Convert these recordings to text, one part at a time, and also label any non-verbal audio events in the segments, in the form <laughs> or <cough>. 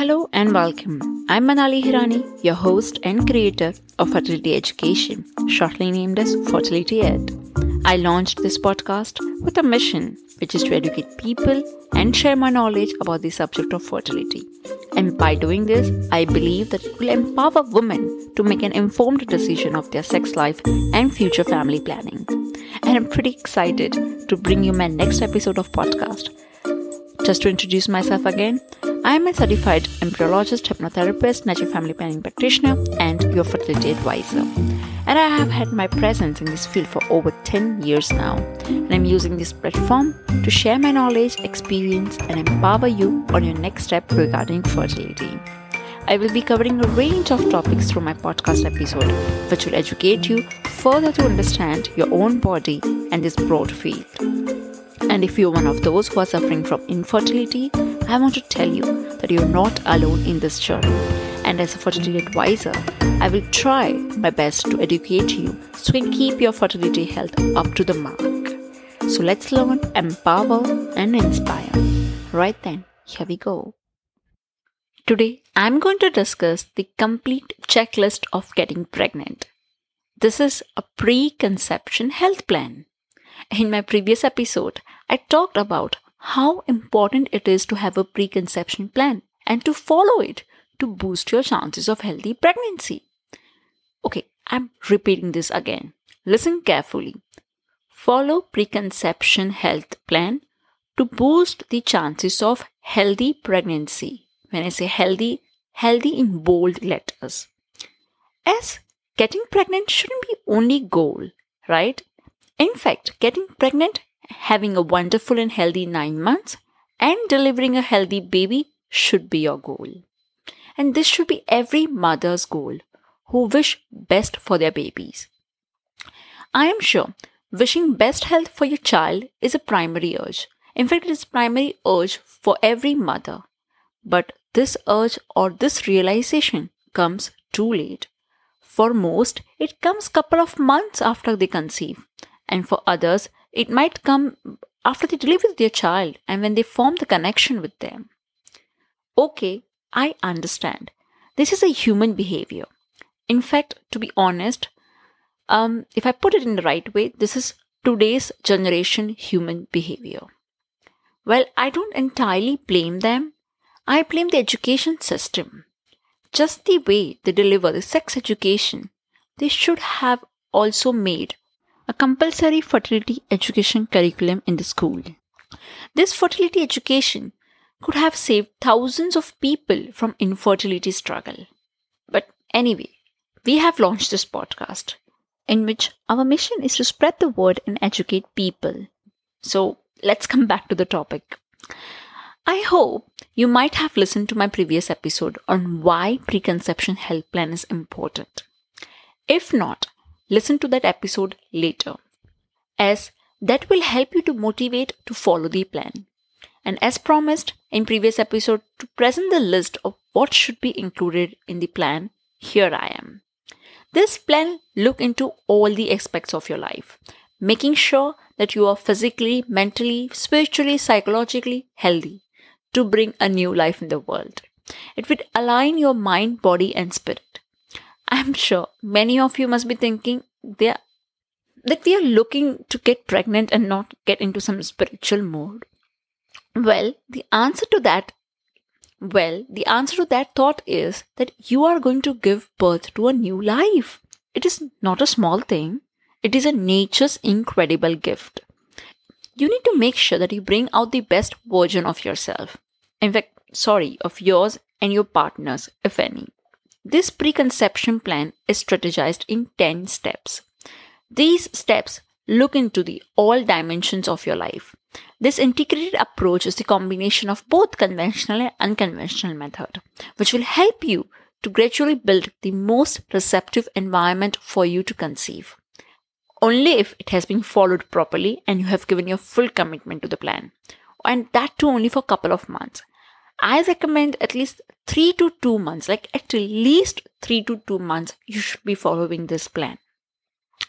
Hello and welcome. I'm Manali Hirani, your host and creator of Fertility Education, shortly named as Fertility Ed. I launched this podcast with a mission, which is to educate people and share my knowledge about the subject of fertility. And by doing this, I believe that it will empower women to make an informed decision of their sex life and future family planning. And I'm pretty excited to bring you my next episode of podcast. Just to introduce myself again, I am a certified embryologist, hypnotherapist, natural family planning practitioner, and your fertility advisor. And I have had my presence in this field for over 10 years now. And I'm using this platform to share my knowledge, experience, and empower you on your next step regarding fertility. I will be covering a range of topics through my podcast episode, which will educate you further to understand your own body and this broad field. And if you're one of those who are suffering from infertility, I want to tell you that you're not alone in this journey. And as a fertility advisor, I will try my best to educate you so you can keep your fertility health up to the mark. So let's learn, empower, and inspire. Right then, here we go. Today, I'm going to discuss the complete checklist of getting pregnant. This is a preconception health plan. In my previous episode, I talked about how important it is to have a preconception plan and to follow it to boost your chances of healthy pregnancy. Okay, I'm repeating this again. Listen carefully. Follow preconception health plan to boost the chances of healthy pregnancy. When I say healthy, healthy in bold letters. As getting pregnant shouldn't be only goal, right? In fact, getting pregnant having a wonderful and healthy nine months, and delivering a healthy baby should be your goal. And this should be every mother's goal who wish best for their babies. I am sure wishing best health for your child is a primary urge. In fact, it is primary urge for every mother. But this urge or this realization comes too late. For most, it comes couple of months after they conceive, and for others, it might come after they deliver their child and when they form the connection with them. Okay, I understand. This is a human behavior. In fact, to be honest, um, if I put it in the right way, this is today's generation human behavior. Well, I don't entirely blame them. I blame the education system. Just the way they deliver the sex education, they should have also made a compulsory fertility education curriculum in the school. This fertility education could have saved thousands of people from infertility struggle. But anyway, we have launched this podcast in which our mission is to spread the word and educate people. So let's come back to the topic. I hope you might have listened to my previous episode on why preconception health plan is important. If not, listen to that episode later, as that will help you to motivate to follow the plan. And as promised in previous episode to present the list of what should be included in the plan, here I am. This plan look into all the aspects of your life, making sure that you are physically, mentally, spiritually, psychologically healthy to bring a new life in the world. It would align your mind, body, and spirit. I'm sure many of you must be thinking they are, that we are looking to get pregnant and not get into some spiritual mode. Well, the answer to that well, the answer to that thought is that you are going to give birth to a new life. It is not a small thing. It is a nature's incredible gift. You need to make sure that you bring out the best version of yourself. In fact, sorry, of yours and your partners, if any. This preconception plan is strategized in 10 steps. These steps look into the all dimensions of your life. This integrated approach is the combination of both conventional and unconventional method, which will help you to gradually build the most receptive environment for you to conceive. Only if it has been followed properly and you have given your full commitment to the plan. And that too only for a couple of months. I recommend at least three to two months, like at least three to two months, you should be following this plan.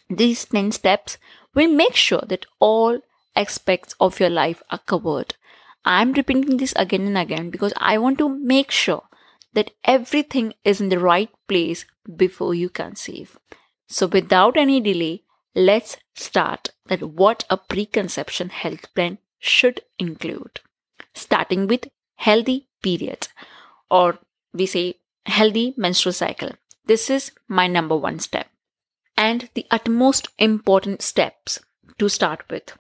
These 10 steps will make sure that all aspects of your life are covered. I'm repeating this again and again because I want to make sure that everything is in the right place before you conceive. So, without any delay, let's start that what a preconception health plan should include. Starting with healthy periods, or we say healthy menstrual cycle. This is my number one step. And the utmost important steps to start with.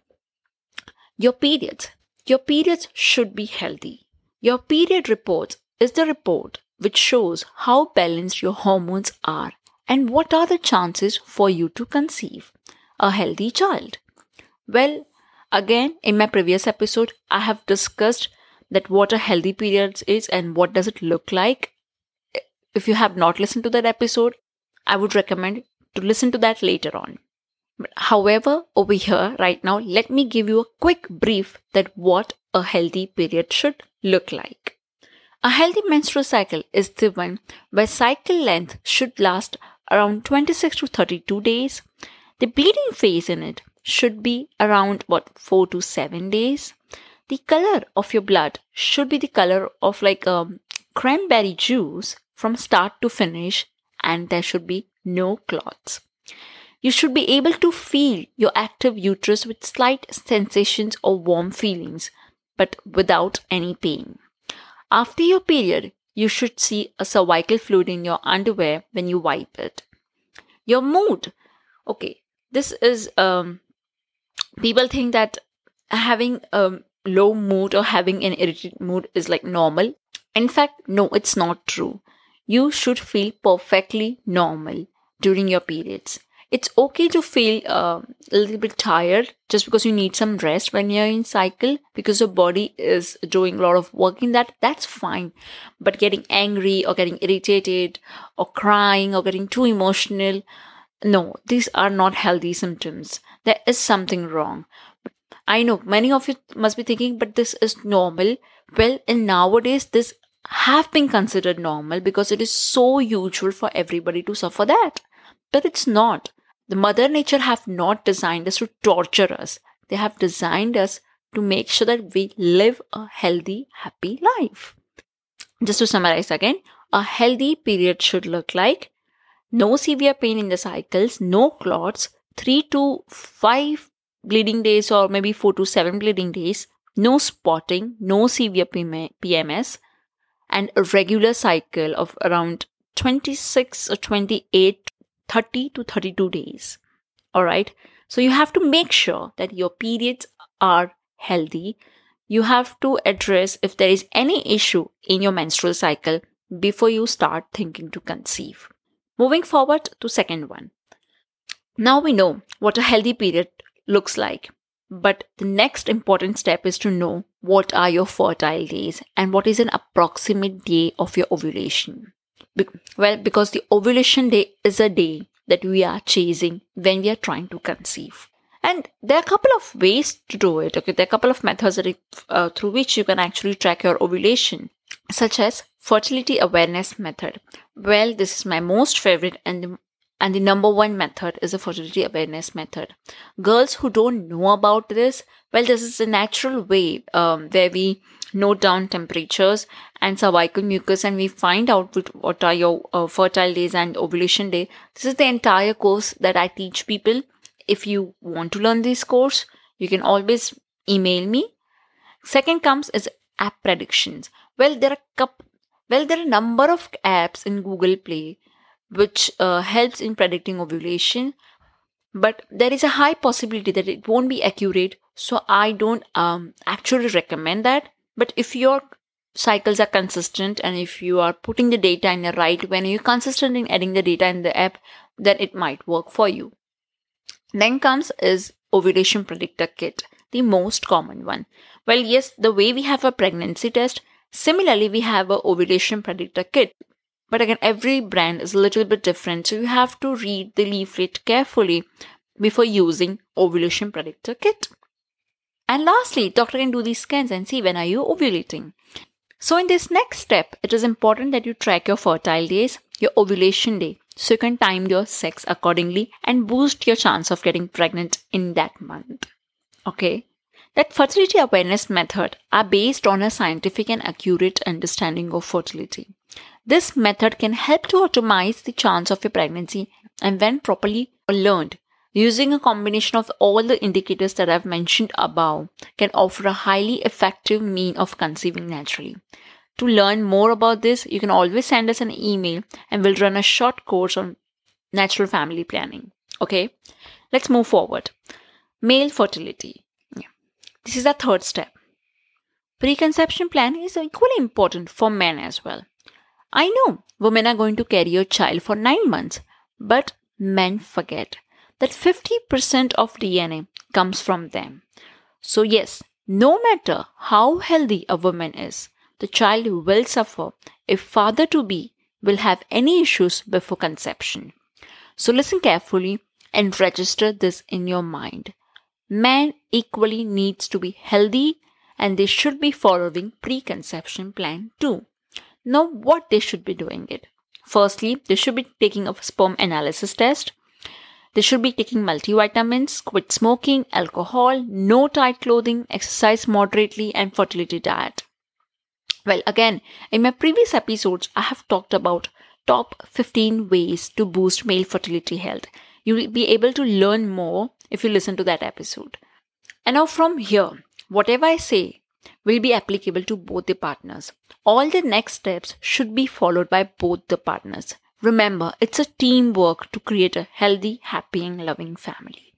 Your periods. Your periods should be healthy. Your period report is the report which shows how balanced your hormones are and what are the chances for you to conceive a healthy child. Well, again, in my previous episode, I have discussed that what a healthy period is and what does it look like. If you have not listened to that episode, I would recommend to listen to that later on. However, over here right now, let me give you a quick brief that what a healthy period should look like. A healthy menstrual cycle is the one where cycle length should last around 26 to 32 days. The bleeding phase in it should be around what 4 to 7 days. The color of your blood should be the color of like a um, cranberry juice from start to finish and there should be no clots. You should be able to feel your active uterus with slight sensations or warm feelings, but without any pain. After your period, you should see a cervical fluid in your underwear when you wipe it. Your mood. Okay, this is um people think that having a low mood or having an irritated mood is like normal. In fact, no, it's not true. You should feel perfectly normal during your periods. It's okay to feel uh, a little bit tired just because you need some rest when you're in cycle because your body is doing a lot of work in that. That's fine. But getting angry or getting irritated or crying or getting too emotional no these are not healthy symptoms. There is something wrong i know many of you must be thinking but this is normal well in nowadays this have been considered normal because it is so usual for everybody to suffer that but it's not the Mother Nature have not designed us to torture us. They have designed us to make sure that we live a healthy, happy life. Just to summarize again, a healthy period should look like no severe pain in the cycles, no clots, 3 to 5 bleeding days or maybe 4 to 7 bleeding days, no spotting, no severe PMS, and a regular cycle of around 26 or 28 30 to 32 days. All right. So you have to make sure that your periods are healthy. You have to address if there is any issue in your menstrual cycle before you start thinking to conceive. Moving forward to second one. Now we know what a healthy period looks like. But the next important step is to know what are your fertile days and what is an approximate day of your ovulation. Be- well, because the ovulation day is a day that we are chasing when we are trying to conceive. And there are a couple of ways to do it. Okay, there are a couple of methods that, uh, through which you can actually track your ovulation, such as fertility awareness method. Well, this is my most favorite and the, and the number one method is the fertility awareness method. Girls who don't know about this, well, this is a natural way um, where we note down temperatures and cervical mucus and we find out what are your uh, fertile days and ovulation day. This is the entire course that i teach people. If you want to learn this course you can always email me. Second comes is app predictions. Well there are cup well there are a number of apps in google play which uh, helps in predicting ovulation but there is a high possibility that it won't be accurate so i don't um, actually recommend that but if your cycles are consistent and if you are putting the data in the right when you're consistent in adding the data in the app, then it might work for you. Then comes is ovulation predictor kit, the most common one. Well, yes, the way we have a pregnancy test, similarly we have a ovulation predictor kit. But again, every brand is a little bit different, so you have to read the leaflet carefully before using ovulation predictor kit. And lastly, doctor can do these scans and see when are you ovulating. So in this next step, it is important that you track your fertile days, your ovulation day, so you can time your sex accordingly and boost your chance of getting pregnant in that month. Okay? That fertility awareness method are based on a scientific and accurate understanding of fertility. This method can help to optimize the chance of your pregnancy and when properly learned, using a combination of all the indicators that I've mentioned above can offer a highly effective mean of conceiving naturally. To learn more about this, you can always send us an email and we'll run a short course on natural family planning. Okay, let's move forward. Male fertility. Yeah. This is the third step. Preconception plan is equally important for men as well. I know women are going to carry a child for nine months, but men forget that 50% of DNA comes from them. So, yes, no matter how healthy a woman is, the child will suffer if father to be will have any issues before conception. So, listen carefully and register this in your mind. Man equally needs to be healthy and they should be following preconception plan too. Now, what they should be doing it? Firstly, they should be taking a sperm analysis test. They should be taking multivitamins, quit smoking, alcohol, no tight clothing, exercise moderately, and fertility diet. Well, again, in my previous episodes, I have talked about top 15 ways to boost male fertility health. You will be able to learn more if you listen to that episode. And now, from here, whatever I say will be applicable to both the partners. All the next steps should be followed by both the partners. Remember, it's a teamwork to create a healthy, happy, and loving family.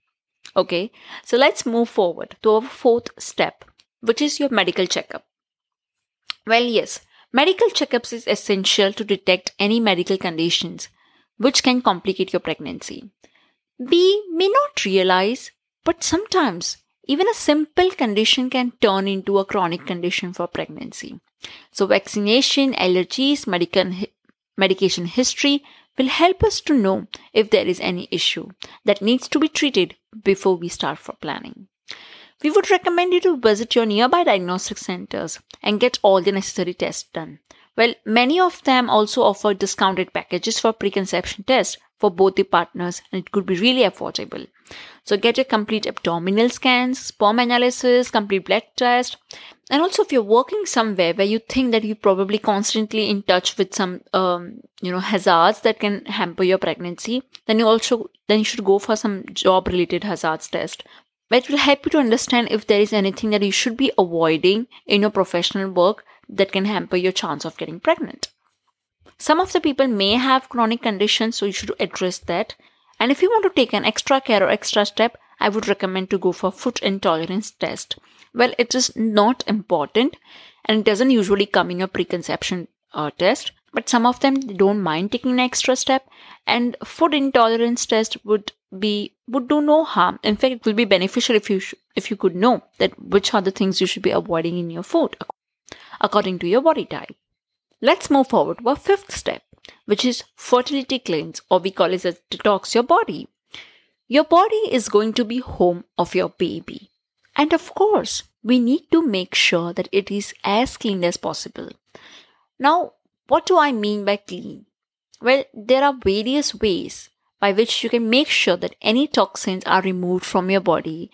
Okay, so let's move forward to our fourth step, which is your medical checkup. Well, yes, medical checkups is essential to detect any medical conditions which can complicate your pregnancy. We may not realize, but sometimes even a simple condition can turn into a chronic condition for pregnancy. So, vaccination, allergies, medical, medication history will help us to know if there is any issue that needs to be treated before we start for planning. We would recommend you to visit your nearby diagnostic centers and get all the necessary tests done. Well, many of them also offer discounted packages for preconception tests for both the partners and it could be really affordable. So get a complete abdominal scans, sperm analysis, complete blood test. And also if you're working somewhere where you think that you're probably constantly in touch with some um, you know hazards that can hamper your pregnancy, then you also then you should go for some job related hazards test. It will help you to understand if there is anything that you should be avoiding in your professional work that can hamper your chance of getting pregnant. Some of the people may have chronic conditions, so you should address that. And if you want to take an extra care or extra step, I would recommend to go for food intolerance test. Well, it is not important and it doesn't usually come in your preconception uh, test, but some of them don't mind taking an extra step and food intolerance test would be would do no harm. In fact, it will be beneficial if you sh- if you could know that which are the things you should be avoiding in your food according to your body type. Let's move forward to our fifth step, which is fertility cleanse, or we call it as detox your body. Your body is going to be home of your baby. And of course, we need to make sure that it is as clean as possible. Now, what do I mean by clean? Well, there are various ways by which you can make sure that any toxins are removed from your body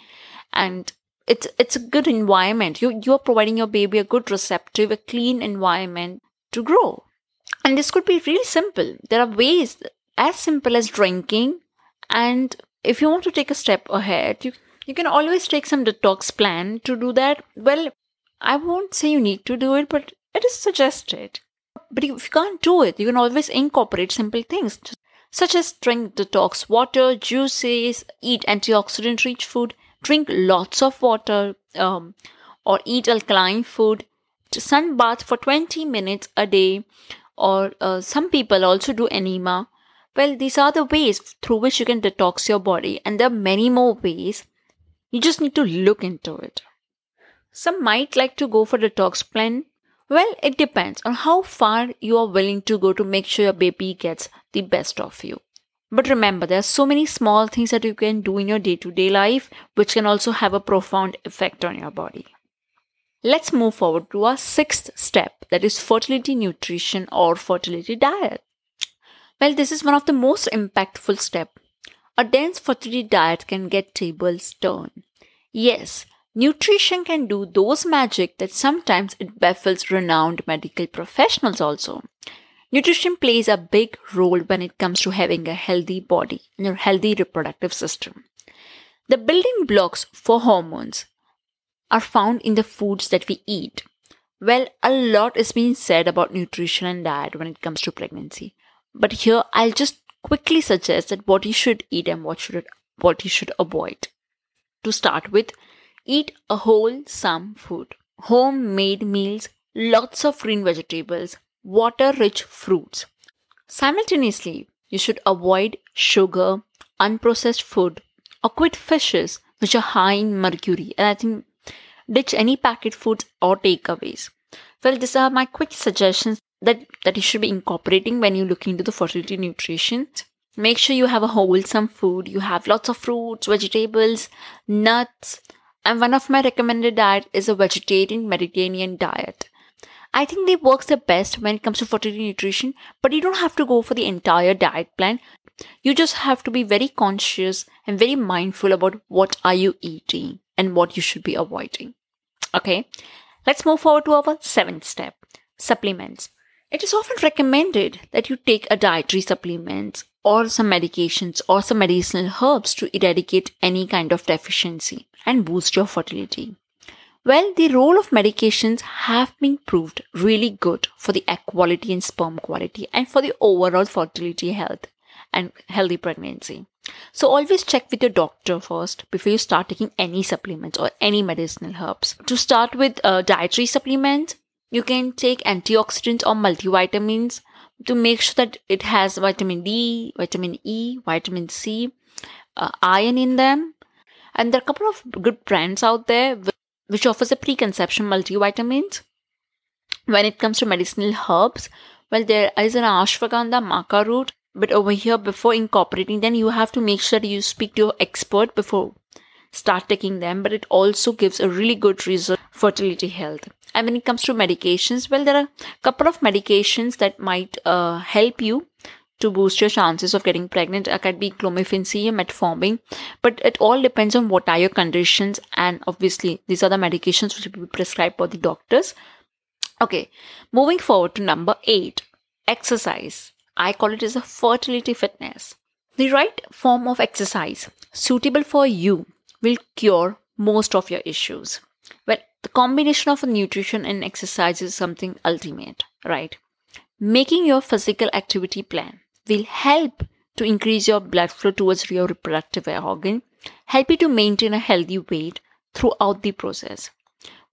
and it's it's a good environment you you're providing your baby a good receptive a clean environment to grow and this could be really simple. There are ways as simple as drinking. And if you want to take a step ahead you you can always take some detox plan to do that. Well i won't say you need to do it but it is suggested. But if you can't do it you can always incorporate simple things such as drink detox water juices eat antioxidant rich food drink lots of water um, or eat alkaline food. Sunbath for 20 minutes a day or uh, some people also do enema. Well these are the ways through which you can detox your body. And there are many more ways. You just need to look into it. Some might like to go for detox plan. Well it depends on how far you are willing to go to make sure your baby gets the best of you. But remember, there are so many small things that you can do in your day to day life which can also have a profound effect on your body. Let's move forward to our sixth step that is fertility nutrition or fertility diet. Well, this is one of the most impactful steps. A dense fertility diet can get tables turned. Yes, nutrition can do those magic that sometimes it baffles renowned medical professionals also. Nutrition plays a big role when it comes to having a healthy body and a healthy reproductive system. The building blocks for hormones are found in the foods that we eat. Well, a lot is being said about nutrition and diet when it comes to pregnancy. But here I'll just quickly suggest that what you should eat and what should what you should avoid. To start with, eat a wholesome food. Homemade meals, lots of green vegetables, water rich fruits. Simultaneously, you should avoid sugar, unprocessed food, or quit fishes which are high in mercury. And I think ditch any packet foods or takeaways. Well, these are my quick suggestions that, that you should be incorporating when you look into the fertility nutrition. Make sure you have a wholesome food. You have lots of fruits, vegetables, nuts. And one of my recommended diet is a vegetarian Mediterranean diet. I think they works the best when it comes to fertility nutrition, but you don't have to go for the entire diet plan. You just have to be very conscious and very mindful about what are you eating and what you should be avoiding. Okay, let's move forward to our seventh step supplements. It is often recommended that you take a dietary supplement or some medications or some medicinal herbs to eradicate any kind of deficiency and boost your fertility. Well, the role of medications have been proved really good for the egg quality and sperm quality and for the overall fertility health and healthy pregnancy. So always check with your doctor first before you start taking any supplements or any medicinal herbs. To start with uh, dietary supplements, you can take antioxidants or multivitamins to make sure that it has vitamin D, vitamin E, vitamin C, uh, iron in them. And there are a couple of good brands out there which offers a preconception multivitamins. When it comes to medicinal herbs, well, there is an ashwagandha maca root, but over here, before incorporating them, you have to make sure you speak to your expert before start taking them. But it also gives a really good result fertility health. And when it comes to medications, well, there are a couple of medications that might uh, help you to boost your chances of getting pregnant. It could be clomiphene metformin, but it all depends on what are your conditions. And obviously, these are the medications which will be prescribed by the doctors. Okay, moving forward to number eight exercise. I call it as a fertility fitness. The right form of exercise suitable for you will cure most of your issues. Well, the combination of nutrition and exercise is something ultimate, right? Making your physical activity plan will help to increase your blood flow towards your reproductive organ, help you to maintain a healthy weight throughout the process.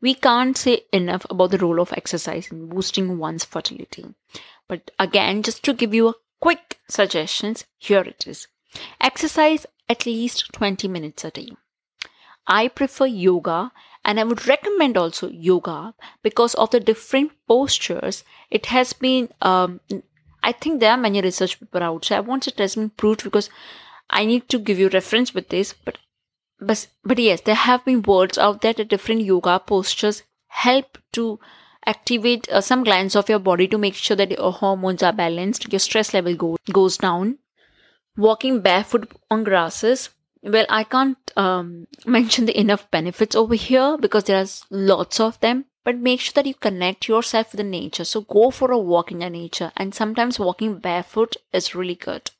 We can't say enough about the role of exercise in boosting one's fertility. But again, just to give you a quick suggestions, here it is. Exercise at least 20 minutes a day. I prefer yoga and I would recommend also yoga because of the different postures. It has been um, I think there are many research paper out. So I want it has been proved because I need to give you reference with this. But but but yes, there have been words out there that different yoga postures help to activate uh, some glands of your body to make sure that your hormones are balanced, your stress level go, goes down. Walking barefoot on grasses. Well, I can't um, <laughs> mention the enough benefits over here because there are lots of them but make sure that you connect yourself with the nature. So go for a walk in the nature, and sometimes walking barefoot is really good.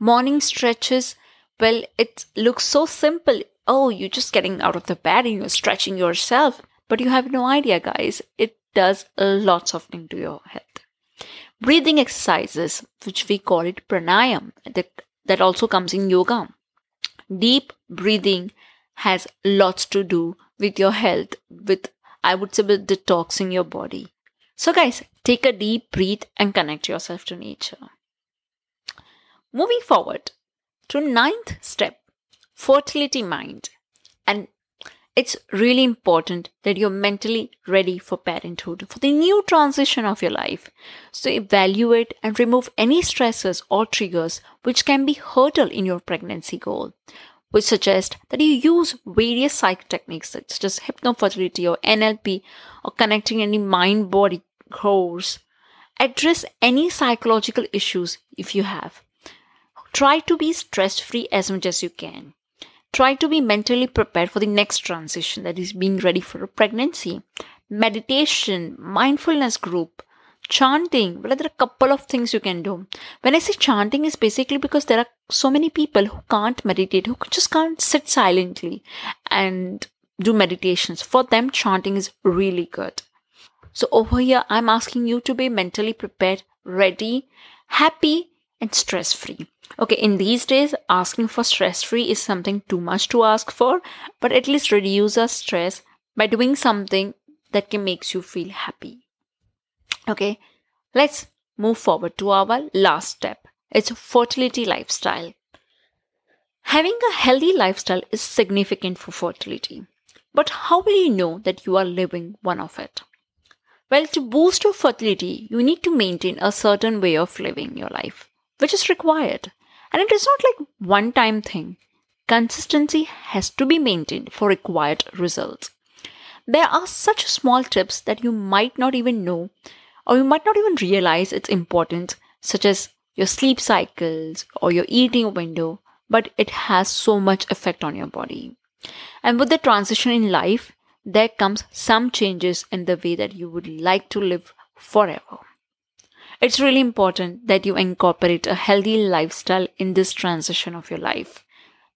Morning stretches, well, it looks so simple. Oh, you're just getting out of the bed and you're stretching yourself, but you have no idea, guys. It does lots of things to your health. Breathing exercises, which we call it pranayam, that, that also comes in yoga. Deep breathing has lots to do with your health, with I would say with detoxing your body. So, guys, take a deep breath and connect yourself to nature. Moving forward to ninth step fertility mind. It's really important that you're mentally ready for parenthood, for the new transition of your life. So evaluate and remove any stresses or triggers which can be hurdle in your pregnancy goal which suggest that you use various psych techniques such as hypnofertility or NLP or connecting any mind body cores. Address any psychological issues if you have. Try to be stress free as much as you can. Try to be mentally prepared for the next transition that is being ready for a pregnancy. Meditation, mindfulness group, chanting. Well there are a couple of things you can do. When i say chanting is basically because there are so many people who can't meditate who just can't sit silently and do meditations. For them chanting is really good. So over here i'm asking you to be mentally prepared ready happy and stress free okay in these days asking for stress free is something too much to ask for but at least reduce our stress by doing something that can makes you feel happy. Okay let's move forward to our last step. It's fertility lifestyle. Having a healthy lifestyle is significant for fertility but how will you know that you are living one of it? Well to boost your fertility you need to maintain a certain way of living your life which is required and it is not like one time thing consistency has to be maintained for required results there are such small tips that you might not even know or you might not even realize its importance, such as your sleep cycles or your eating window, but it has so much effect on your body. And with the transition in life, there comes some changes in the way that you would like to live forever. It's really important that you incorporate a healthy lifestyle in this transition of your life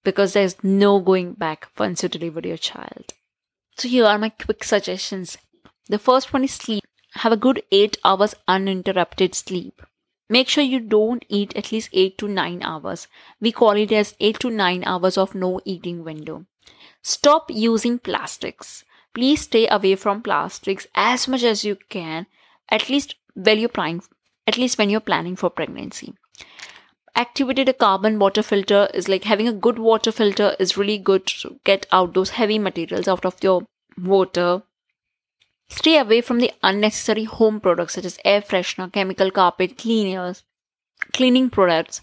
because there's no going back once you deliver your child. So, here are my quick suggestions. The first one is sleep. Have a good 8 hours uninterrupted sleep. Make sure you don't eat at least 8 to 9 hours. We call it as 8 to 9 hours of no eating window. Stop using plastics. Please stay away from plastics as much as you can, at least while you're planning, at least when you're planning for pregnancy. Activated a carbon water filter is like having a good water filter is really good to get out those heavy materials out of your water. Stay away from the unnecessary home products such as air freshener chemical carpet cleaners cleaning products.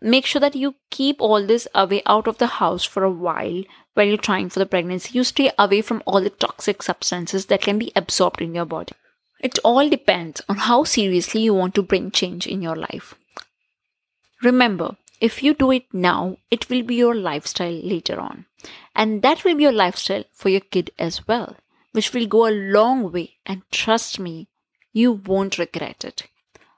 Make sure that you keep all this away out of the house for a while while you're trying for the pregnancy. You stay away from all the toxic substances that can be absorbed in your body it all depends on how seriously you want to bring change in your life Remember, if you do it now, it will be your lifestyle later on. And that will be your lifestyle for your kid as well, which will go a long way. And trust me, you won't regret it.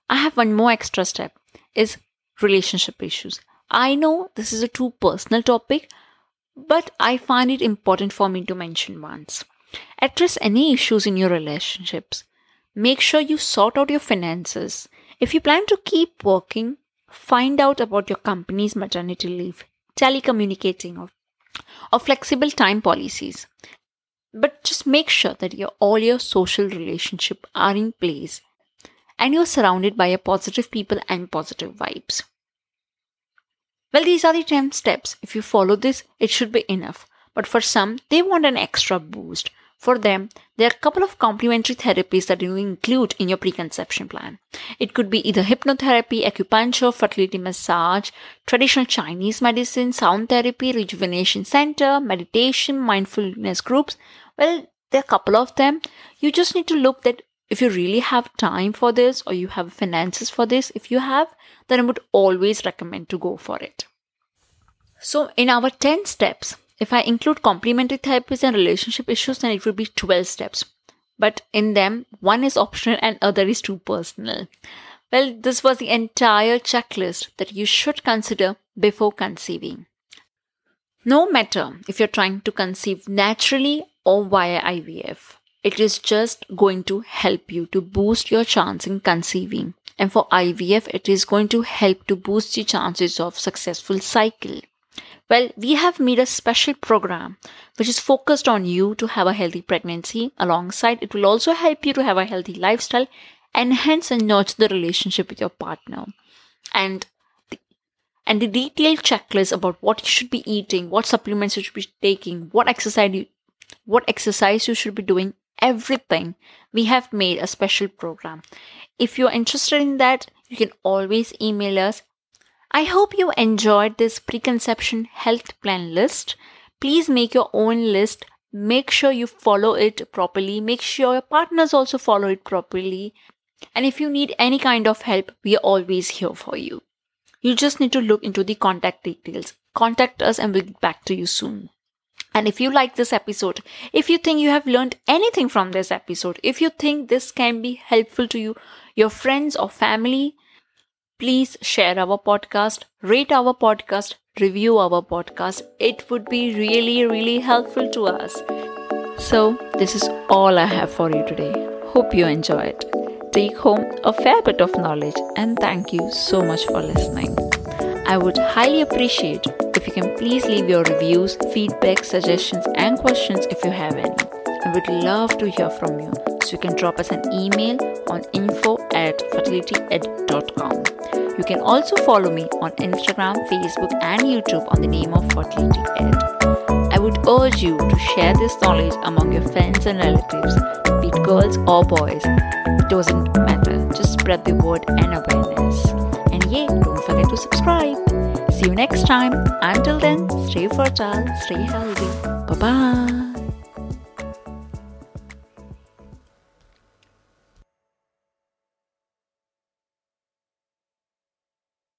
I have one more extra step is relationship issues. I know this is a too personal topic, but I find it important for me to mention once. Address any issues in your relationships. Make sure you sort out your finances. If you plan to keep working, Find out about your company's maternity leave, telecommunicating, or, or flexible time policies. But just make sure that your, all your social relationships are in place and you're surrounded by positive people and positive vibes. Well, these are the 10 steps. If you follow this, it should be enough. But for some, they want an extra boost. For them, there are a couple of complementary therapies that you include in your preconception plan. It could be either hypnotherapy, acupuncture, fertility massage, traditional Chinese medicine, sound therapy, rejuvenation center, meditation, mindfulness groups. Well, there are a couple of them. You just need to look that if you really have time for this or you have finances for this. If you have, then I would always recommend to go for it. So, in our 10 steps, if I include complementary therapies and relationship issues, then it would be 12 steps. But in them, one is optional and other is too personal. Well, this was the entire checklist that you should consider before conceiving. No matter if you're trying to conceive naturally or via IVF, it is just going to help you to boost your chance in conceiving. And for IVF, it is going to help to boost the chances of successful cycle. Well, we have made a special program which is focused on you to have a healthy pregnancy. Alongside, it will also help you to have a healthy lifestyle, enhance and nurture the relationship with your partner. And the, and the detailed checklist about what you should be eating, what supplements you should be taking, what exercise you, what exercise you should be doing, everything. We have made a special program. If you're interested in that, you can always email us I hope you enjoyed this preconception health plan list. Please make your own list. Make sure you follow it properly. Make sure your partners also follow it properly. And if you need any kind of help, we are always here for you. You just need to look into the contact details. Contact us and we'll get back to you soon. And if you like this episode, if you think you have learned anything from this episode, if you think this can be helpful to you, your friends or family. Please share our podcast, rate our podcast, review our podcast. It would be really, really helpful to us. So, this is all I have for you today. Hope you enjoy it. Take home a fair bit of knowledge and thank you so much for listening. I would highly appreciate if you can please leave your reviews, feedback, suggestions, and questions if you have any. I would love to hear from you. So you can drop us an email on info at fertilityed.com. You can also follow me on Instagram, Facebook, and YouTube on the name of Fertility Ed. I would urge you to share this knowledge among your friends and relatives, be it girls or boys. It doesn't matter, just spread the word and awareness. And yeah, don't forget to subscribe. See you next time. Until then, stay fertile, stay healthy. Bye bye.